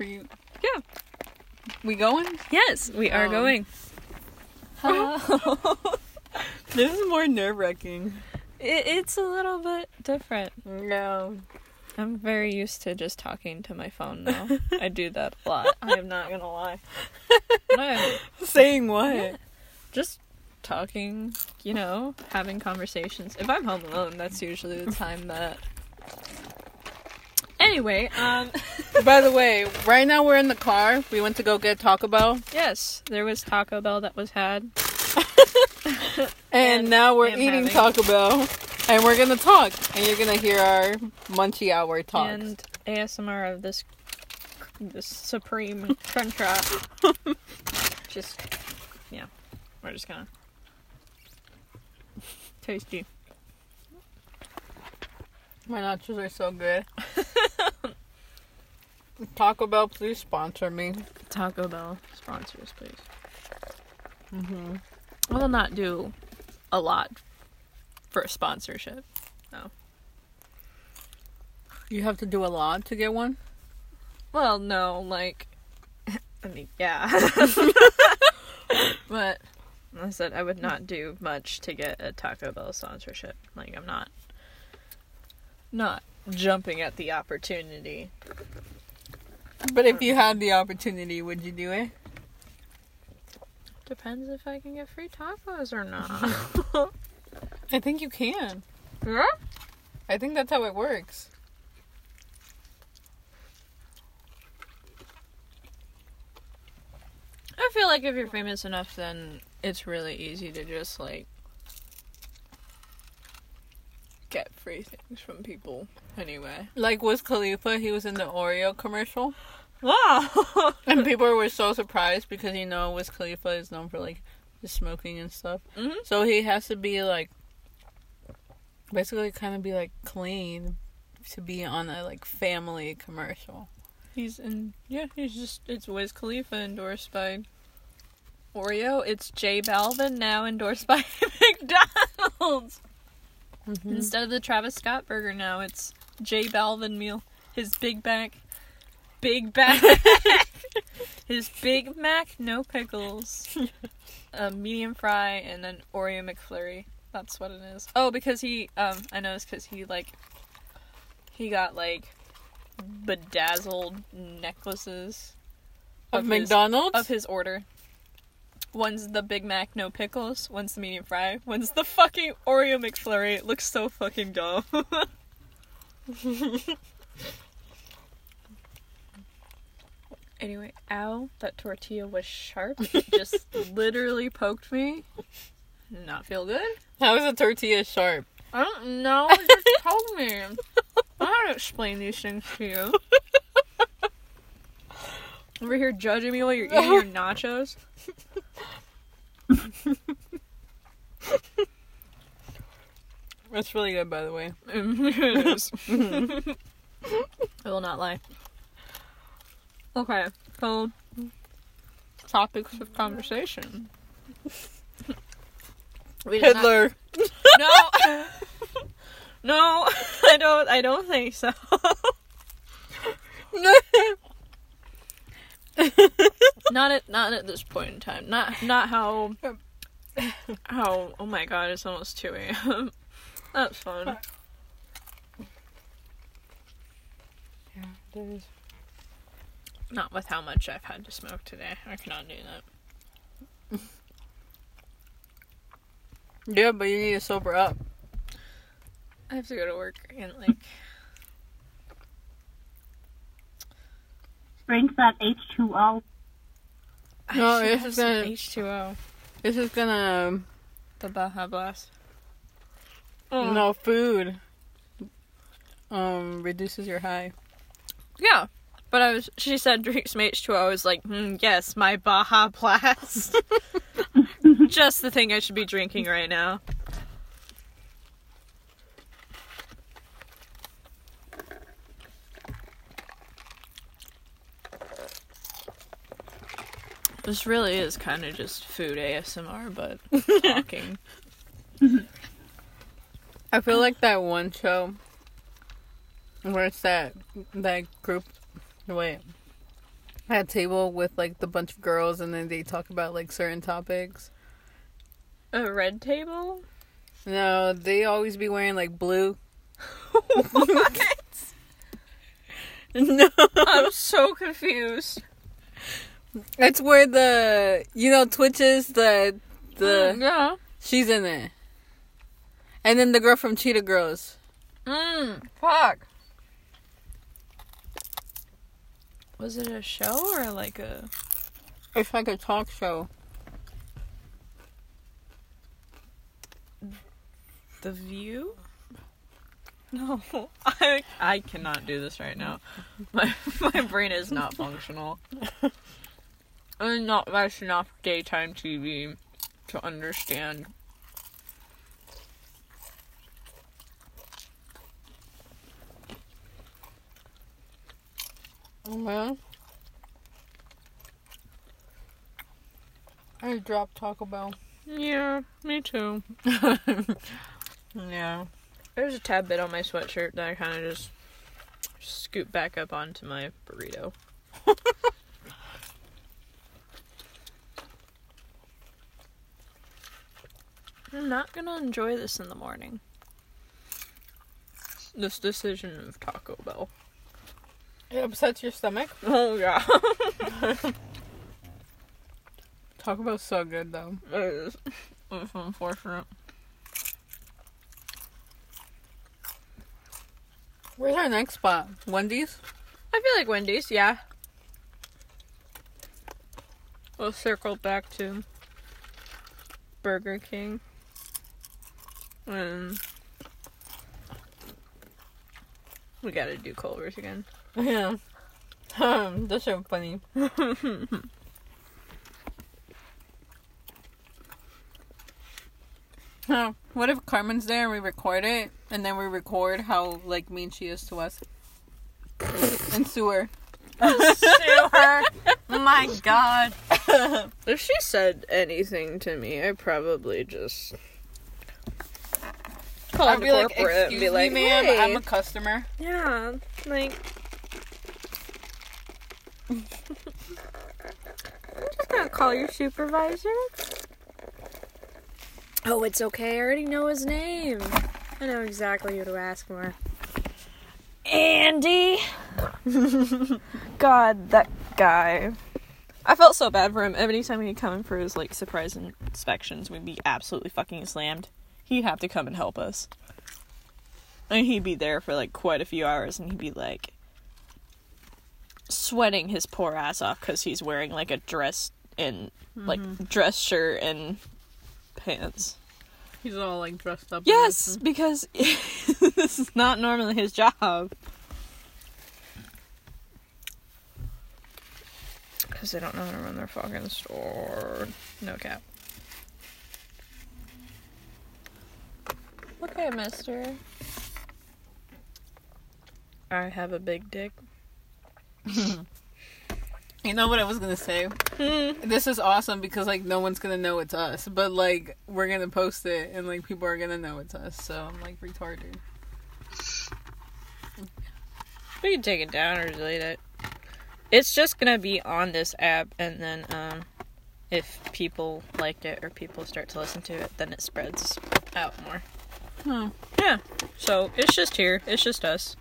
for you. Yeah. We going? Yes, we are Um, going. This is more nerve wracking. It, it's a little bit different. No. I'm very used to just talking to my phone now. I do that a lot. I am not gonna lie. No, Saying what? just talking, you know, having conversations. If I'm home alone, that's usually the time that. Anyway, um, By the way, right now we're in the car. We went to go get Taco Bell. yes, there was Taco Bell that was had. And, And now we're eating having- Taco Bell. And we're gonna talk. And you're gonna hear our munchy hour talks. and ASMR of this this supreme crunch wrap. just yeah, we're just gonna tasty. My nachos are so good. Taco Bell, please sponsor me. Taco Bell sponsors, please. hmm I will not do a lot for a sponsorship. No. You have to do a lot to get one. Well, no, like, I mean, yeah. but I said I would not do much to get a Taco Bell sponsorship. Like, I'm not, not jumping at the opportunity. But if you had the opportunity, would you do it? Depends if I can get free tacos or not. I think you can. yeah? I think that's how it works. I feel like if you're famous enough, then it's really easy to just like get free things from people. Anyway. Like Wiz Khalifa, he was in the Oreo commercial, Wow. and people were so surprised because you know Wiz Khalifa is known for like his smoking and stuff. Mhm. So he has to be like, basically, kind of be like clean to be on a like family commercial. He's in. Yeah, he's just. It's Wiz Khalifa endorsed by Oreo. It's J Balvin now endorsed by McDonald's. Instead of the Travis Scott burger, now it's J Balvin meal. His Big Mac. Big Mac. His Big Mac, no pickles. a medium fry and an Oreo McFlurry. That's what it is. Oh, because he, um, I know it's because he, like, he got, like, bedazzled necklaces Of his- McDonald's. of his order. One's the Big Mac, no pickles. One's the medium fry. One's the fucking Oreo McFlurry. It looks so fucking dumb. anyway, ow, that tortilla was sharp. It just literally poked me. Not feel good. How is a tortilla sharp? I don't know. It just told me. I how to explain these things to you. Over here judging me while you're eating your nachos. That's really good, by the way. it is. I will not lie. Okay, so topics of conversation. We did not- Hitler. No. no, I don't. I don't think so. Not at not at this point in time. Not not how how. Oh my god! It's almost two a.m. That's fun. yeah, there is. Not with how much I've had to smoke today. I cannot do that. Yeah, but you need to sober up. I have to go to work in like Drink that H2O. No, this is gonna- H two O. This is gonna The Baja Blast. Oh. no food. Um, reduces your high. Yeah. But I was she said drink some H two O. I was like, hmm, yes, my Baja Blast. Just the thing I should be drinking right now. This really is kind of just food ASMR, but talking. I feel like that one show where it's that that group. Wait, at table with like the bunch of girls, and then they talk about like certain topics. A red table? No, they always be wearing like blue. what? No, I'm so confused. It's where the you know Twitch is the the mm, yeah. she's in there, and then the girl from Cheetah Girls. Mmm. Fuck. Was it a show or like a? It's like a talk show. The View? No, I I cannot do this right now. My my brain is not functional. I'm not watching enough daytime TV to understand. Oh man. I dropped Taco Bell. Yeah, me too. Yeah. There's a tad bit on my sweatshirt that I kind of just scoop back up onto my burrito. I'm not gonna enjoy this in the morning. This decision of Taco Bell. It upsets your stomach. Oh yeah. Taco Bell's so good though. it is. It's unfortunate. Where's our next spot? Wendy's? I feel like Wendy's, yeah. We'll circle back to Burger King. And we gotta do Culver's again. Yeah. Um, that's so funny. Huh. What if Carmen's there and we record it, and then we record how like mean she is to us, and sue her? Sue her! My god. if she said anything to me, I probably just call I'd be like, "Excuse be like, me, ma'am, "Hey." I'm a customer." Yeah, like. I'm just gonna call your supervisor. Oh, it's okay. I already know his name. I know exactly who to ask for. Andy! God, that guy. I felt so bad for him. Every time he'd come in for his like surprise inspections, we'd be absolutely fucking slammed. He'd have to come and help us. And he'd be there for like quite a few hours and he'd be like sweating his poor ass off because he's wearing like a dress and like mm-hmm. dress shirt and pants. He's all like dressed up. Yes, because this is not normally his job. Because they don't know how to run their fucking store. No cap. Okay, mister. I have a big dick. You know what I was gonna say? This is awesome because like no one's gonna know it's us, but like we're gonna post it and like people are gonna know it's us. So I'm like retarded. We can take it down or delete it. It's just gonna be on this app, and then um, if people liked it or people start to listen to it, then it spreads out more. Hmm. Yeah. So it's just here. It's just us.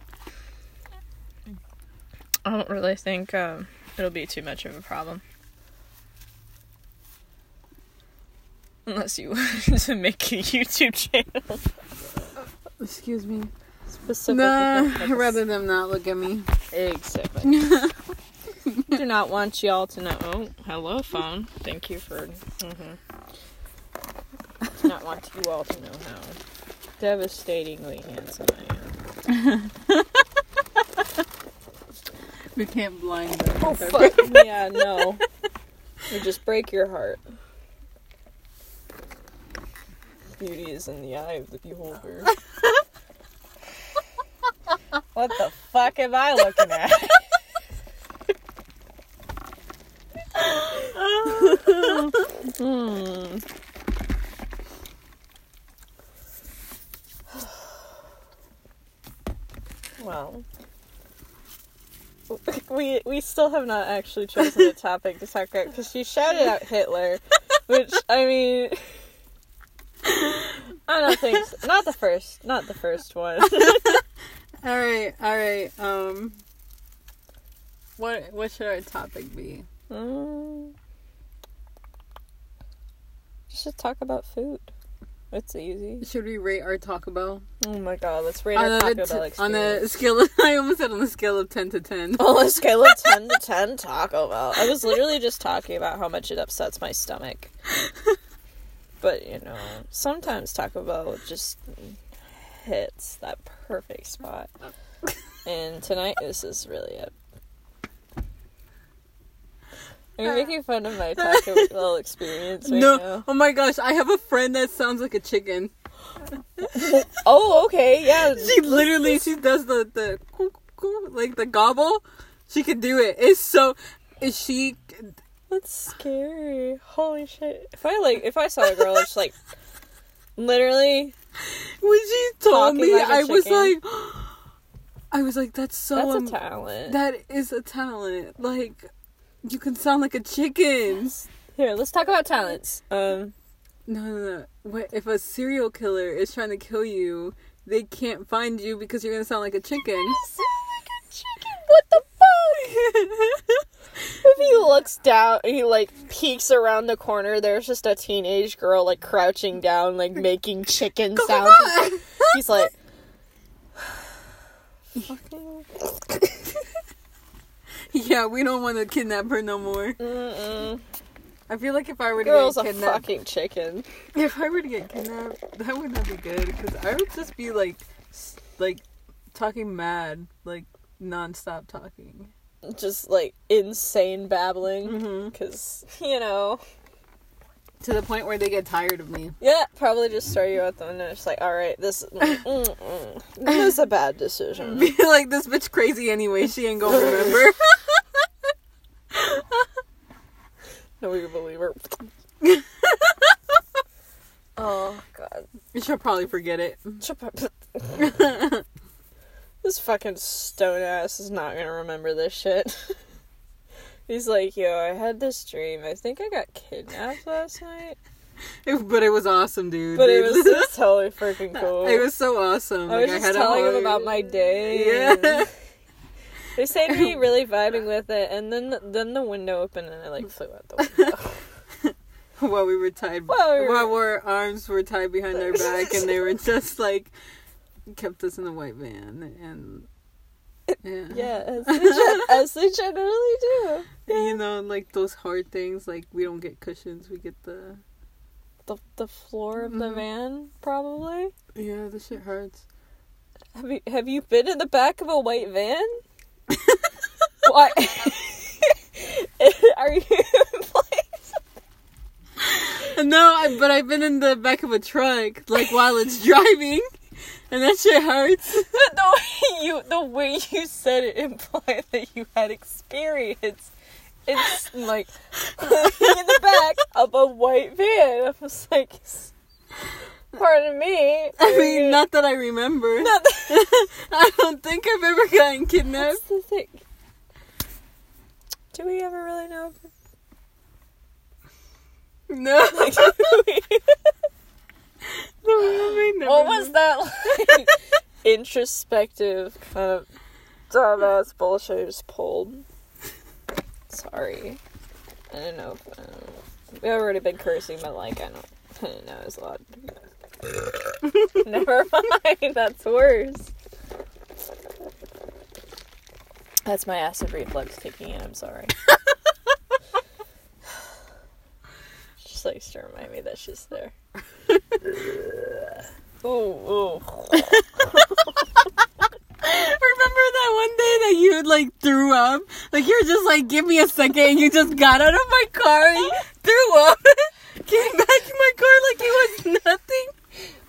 I don't really think um, it'll be too much of a problem. Unless you want to make a YouTube channel Excuse me. specifically. Nah, I'd rather them not look at me. Exactly. Do not want y'all to know. Oh, hello, phone. Thank you for. Mm-hmm. Do not want you all to know how devastatingly handsome I am. We can't blind them. Oh fuck! yeah, no. It just break your heart. Beauty is in the eye of the beholder. what the fuck am I looking at? hmm. Well. We we still have not actually chosen a topic to talk about because she shouted out Hitler, which I mean, I don't think so. not the first, not the first one. All right, all right. Um, what what should our topic be? Mm. Just talk about food. It's easy. Should we rate our Taco Bell Oh my god, let's rate on our Taco t- Bell on a scale? Of, I almost said on a scale of ten to ten. On a scale of 10 to 10, Taco Bell. I was literally just talking about how much it upsets my stomach. But, you know, sometimes Taco Bell just hits that perfect spot. And tonight, this is really it. Are you making fun of my Taco Bell experience right no, now? oh my gosh, I have a friend that sounds like a chicken. Oh, okay, yeah. She literally she does the the like the gobble. She can do it. It's so. Is she? That's scary. Holy shit. If I, like, if I saw a girl that's, like, literally When she told me, like I was like, I was like, that's so. That's um, a talent. That is a talent. Like, you can sound like a chicken. Here, let's talk about talents. Um, No, no, no. What if a serial killer is trying to kill you? They can't find you because you're gonna sound like a chicken. What the fuck? if he looks down, he like peeks around the corner. There's just a teenage girl like crouching down, like making chicken sounds. He's like, yeah, we don't want to kidnap her no more. Mm-mm. I feel like if I were to "Girl's get a kidnapped, fucking chicken." if I were to get kidnapped, that would not be good because I would just be like, like, talking mad, like nonstop talking. Just like insane babbling, Mm-hmm. because you know, To the point where they get tired of me. yeah, probably just throw you out the window. Just like, all right, this, mm, mm, mm. this is a bad decision. Be like, this bitch crazy anyway. She ain't gonna remember. No, we believe her. oh god. She'll probably forget it. this fucking stone ass is not gonna remember this shit. He's like, yo, I had this dream. I think I got kidnapped last night. but it was awesome, dude. But it Dude. was, it was totally freaking cool. It was so awesome. I was Like, just had a telling him about my day. Yeah. They stayed me really vibing with it, and then then the window opened and I like flew out the window. while we were tied, While we were- while our arms were tied behind our back, and they were just like kept us in a white van, and yeah, yeah, as they, gen- as they generally do. And, you know, like those hard things, like we don't get cushions, we get the The the floor of the Mhm. van, probably. yeah, the shit hurts. Have you have you been in the back of a white van? Why? Are you implying? No, I, but I've been in the back of a truck, like while it's driving, and that shit hurts. The way you the way you said it implied that you had experience. It's like in the back of a white van. I was like, pardon me. I mean, not that I remember. Not that- I don't think I've ever gotten kidnapped. That's the thing. Do we ever really know? No. Like, do we- No, I never what was that like introspective kind of dumbass bullshit I just pulled? Sorry. I don't know. If, uh, we've already been cursing, but like, I don't, I don't know. It's a lot. Never mind. That's worse. That's my acid reflux kicking in. I'm sorry. Just likes to remind me that she's there. Ooh, ooh. Remember that one day that you like threw up? Like you were just like, give me a second, and you just got out of my car and threw up, came back in my car like it was nothing.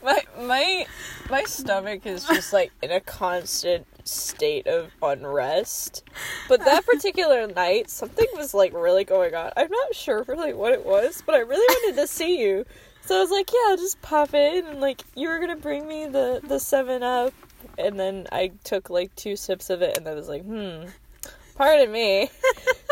My my my stomach is just like in a constant state of unrest. But that particular night, something was like really going on. I'm not sure really what it was, but I really wanted to see you. So I was like, yeah, I'll just pop in and like you were gonna bring me the the seven up and then I took like two sips of it and I was like, hmm. pardon me.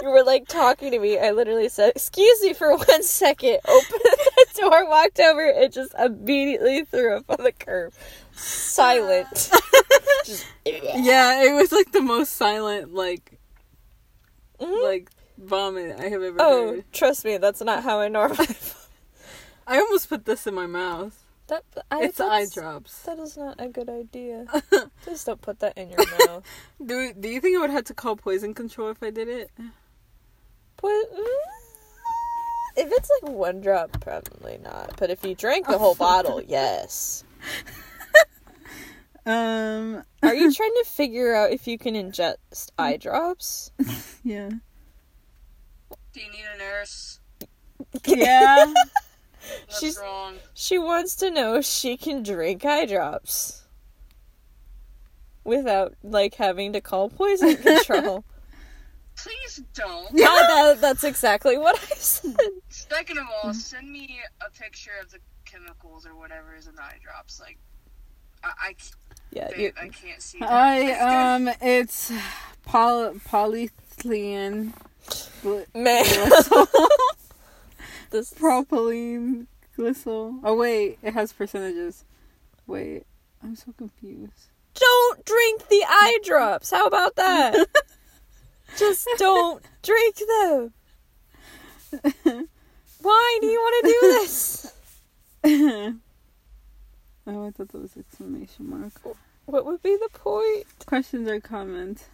You were like talking to me. I literally said, "Excuse me for one second." Opened the door, walked over, and just immediately threw up on the curb. Silent. just Yeah, it was like the most silent, like, Mhm. like vomit I have ever Oh, heard. trust me, that's not how I normally. I almost put this in my mouth. That I, It's eye drops. That is not a good idea. Please don't put that in your mouth. Do Do you think I would have to call poison control if I did it? Put. If it's like one drop, probably not. But if you drank the whole bottle, yes. Um. Are you trying to figure out if you can ingest eye drops? Yeah. Do you need a nurse? Yeah. What's She's- wrong? She wants to know if she can drink eye drops without like having to call poison control. Please don't. yeah, that, that's exactly what I said. Second of all, send me a picture of the chemicals or whatever is in the eye drops. Like, I, I, c- Yeah, babe, you, I can't see. that. I um. It's poly polyethylene. man. this propylene glycol. Oh wait, it has percentages. Wait, I'm so confused. don't drink the eye drops. How about that? Just don't drink them. Why do you want to do this? oh, I thought that was exclamation mark. What would be the point? Questions or comments?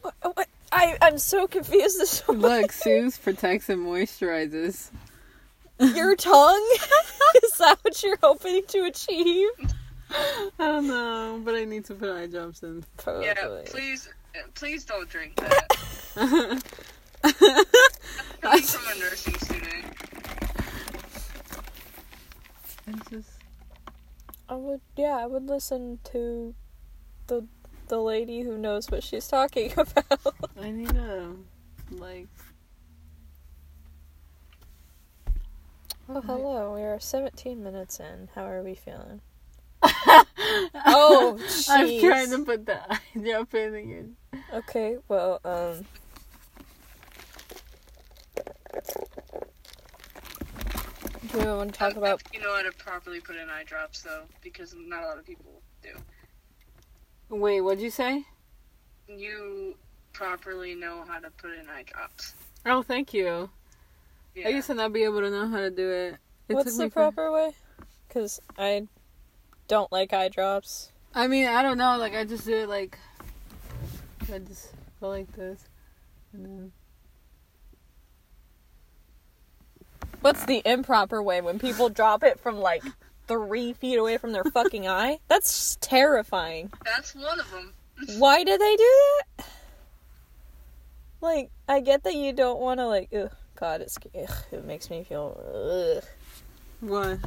What, what, I I'm so confused. As to Look, soothes, protects, and moisturizes. your tongue. Is that what you're hoping to achieve? I don't know, but I need to put eye drops in. Probably. yeah, please, uh, please don't drink that. Coming from a nursing student. It's just I would. Yeah, I would listen to the the lady who knows what she's talking about. I need a like. Oh, hello. We are 17 minutes in. How are we feeling? oh, I'm trying to put the eye drop in again. Okay, well, um. Do we want to talk about. you know how to properly put in eye drops, though, because not a lot of people do. Wait, what'd you say? You properly know how to put in eye drops. Oh, thank you. Yeah. I used to not be able to know how to do it. it What's the me for- proper way? Because I don't like eye drops. I mean, I don't know. Like, I just do it like. I just go like this, and then. What's the improper way when people drop it from like three feet away from their fucking eye? That's terrifying. That's one of them. Why do they do that? Like, I get that you don't want to like. Ugh, God, it's ugh, it makes me feel ugh. What?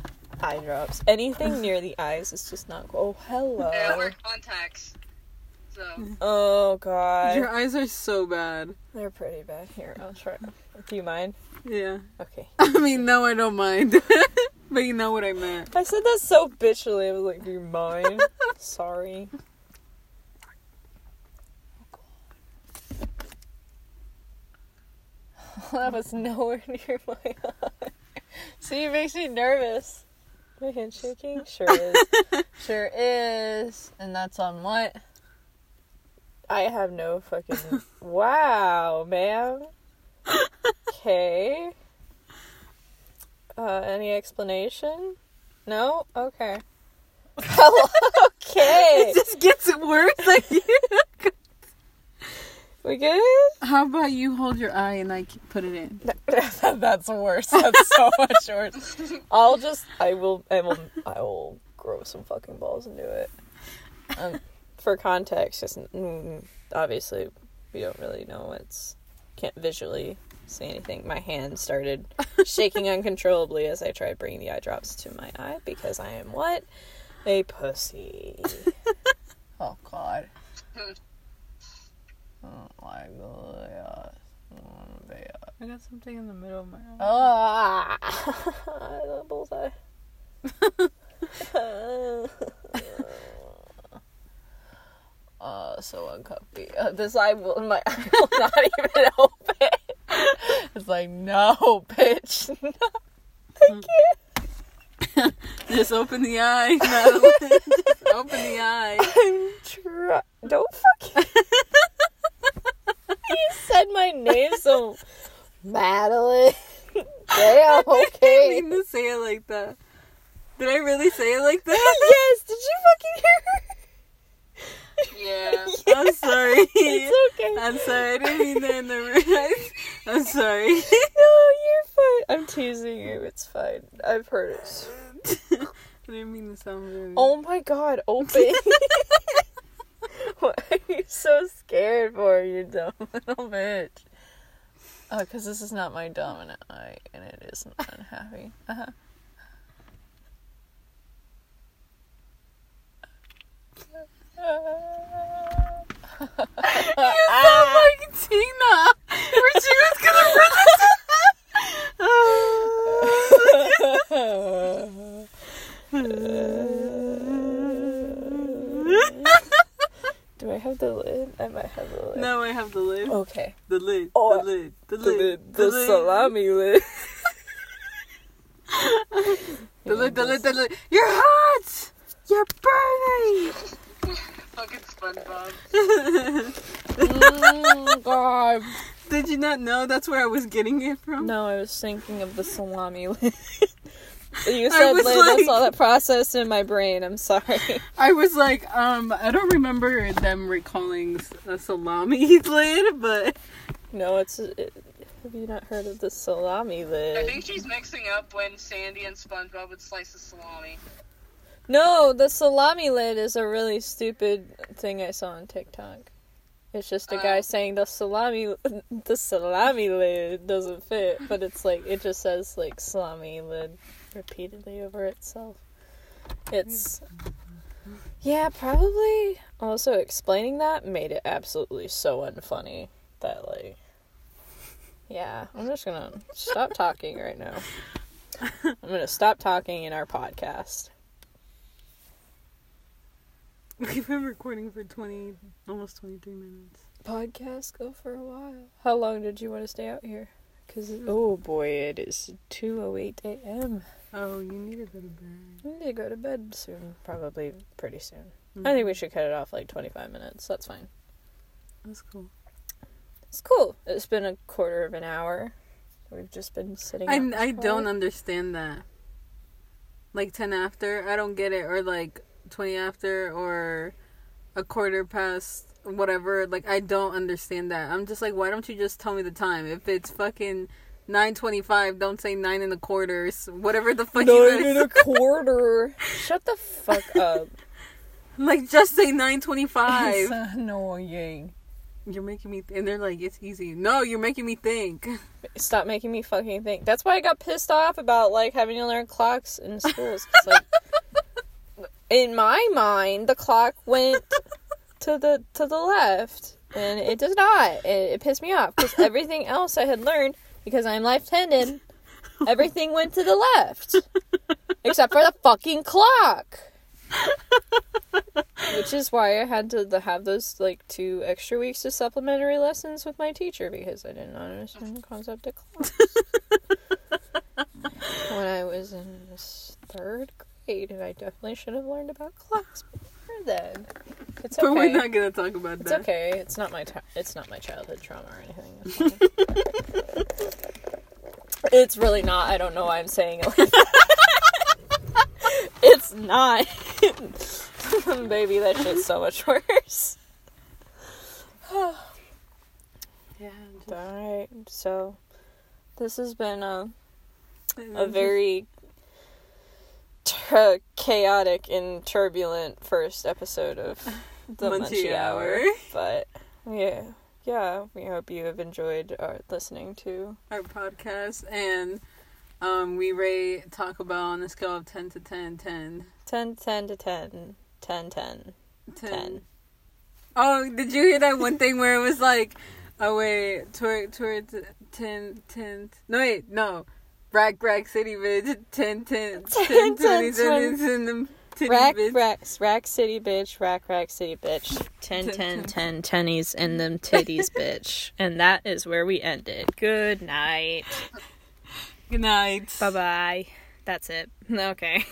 eye drops. Anything near the eyes is just not. Oh, hello. Yeah, I wear contacts. So, Oh God, Your eyes are so bad. they're pretty bad. Here, I'll try. Do you mind? Yeah. Okay. I mean, no, I don't mind. but you know what I meant. I said that so bitchily. I was like, "Do you mind?" Sorry. that was nowhere near my eye. See, it makes me nervous. My hand shaking? Sure is. sure is. And that's on what? I have no fucking. wow, ma'am. Okay. Uh, any explanation? No? Okay. okay. It just gets worse. Like, We good? how about you hold your eye and I put it in? That's worse. That's so much worse. I'll just, I will, I will, I will grow some fucking balls and do it. Um, for context, just mm, obviously we don't really know what's, can't visually see anything. My hand started shaking uncontrollably as I tried bringing the eye drops to my eye because I am what? A pussy. oh God. Oh my God. Oh, man. I got something in the middle of my eye. Ah, the bullseye. uh, so uncomfy. Uh, this eye will my eye will not even open. It's like no, bitch. No, I can't. Just open the eye, Madeline. Just open the eye. I'm try. Don't fucking. you said my name so, Madeline. Damn. I Okay. didn't mean to say it like that. Did I really say it like that? yes. Did you fucking hear her? Yeah. I'm sorry. It's okay. I'm sorry. I didn't mean that in the I'm sorry. No, you're fine. I'm teasing you. It's fine. I've heard it. I didn't mean to sound rude. Oh my god, open. what are you so scared for, you dumb little bitch? Oh, because this is not my dominant eye, and it isn't unhappy. Uh-huh. You sound like Tina. She was gonna Do I have the lid? I might have the lid. No, I have the lid. Okay. The lid. Oh, the lid. The The lid. lid. The salami lid. The lid. The lid. The lid. You're hot. You're burning. Fucking SpongeBob. Mm, God. Did you not know that's where I was getting it from? No, I was thinking of the salami lid. you said was lid, that's like- all that processed in my brain. I'm sorry. I was like, um, I don't remember them recalling s- a salami lid, but No, it's. It, have you not heard of the salami lid? I think she's mixing up when Sandy and SpongeBob would slice the salami. No, the salami lid is a really stupid thing I saw on TikTok. It's just a guy Oh. saying the salami, the salami lid doesn't fit, but it's like it just says like salami lid repeatedly over itself. It's yeah, probably. Also, explaining that made it absolutely so unfunny that like yeah, I'm just gonna stop talking right now. I'm gonna stop talking in our podcast. we've been recording for 20, almost 23 minutes. podcast go for a while. How long did you want to stay out here? Cause oh. oh boy, it is two oh eight a.m. Oh, you need to go to bed. I need to go to bed soon, probably pretty soon. I mm. think we should cut it off like twenty five minutes. That's fine. That's cool. It's cool. It's been a quarter of an hour. We've just been sitting. I, I don't understand that. Like 10 after, I don't get it. Or like 20 after, or a quarter past, whatever. Like, I don't understand that. I'm just like, why don't you just tell me the time? If it's fucking 9.25, don't say 9 and a quarter, whatever the fuck you Nine and a quarter. Shut the fuck up. Like, just say 9.25. it's annoying. You're making me, and they're like, it's easy. No, you're making me think. Stop making me fucking think. That's why I got pissed off about like having to learn clocks in schools. 'cause, like, in my mind, the clock went to the to the left, and it does not. It, it pissed me off because everything else I had learned, because I'm left-handed, everything went to the left, except for the fucking clock. Which is why I had to have those like two extra weeks of supplementary lessons with my teacher because I did not understand the concept of clocks. when I was in this third grade, and I definitely should have learned about clocks before then. It's okay. But we're not gonna talk about It's that. okay. It's not my it's not my childhood trauma or anything. It's. It's really not. I don't know why I'm saying it. Like that. it's not. Baby, that shit's so much worse. Yeah. Alright, so this has been a, a very chaotic and turbulent first episode of the Munchie Munchie, Hour. Hour. But yeah, yeah, we hope you have enjoyed our, listening to. our podcast and um we rate Taco Bell on a scale of 10 to 10 10 10, 10 to 10, 10, 10, 10, 10. oh did you hear that one thing where it was like oh wait toward towards 10 10 no wait no Rack Rack City bitch. 10 10 10 10, 20 20. 20 10 Titty Rack, bitch. rack, rack city bitch, rack, rack city bitch. 10, 10, 10 tennies in them titties, bitch. And that is where we ended. Good night. Good night. Bye bye. That's it. Okay.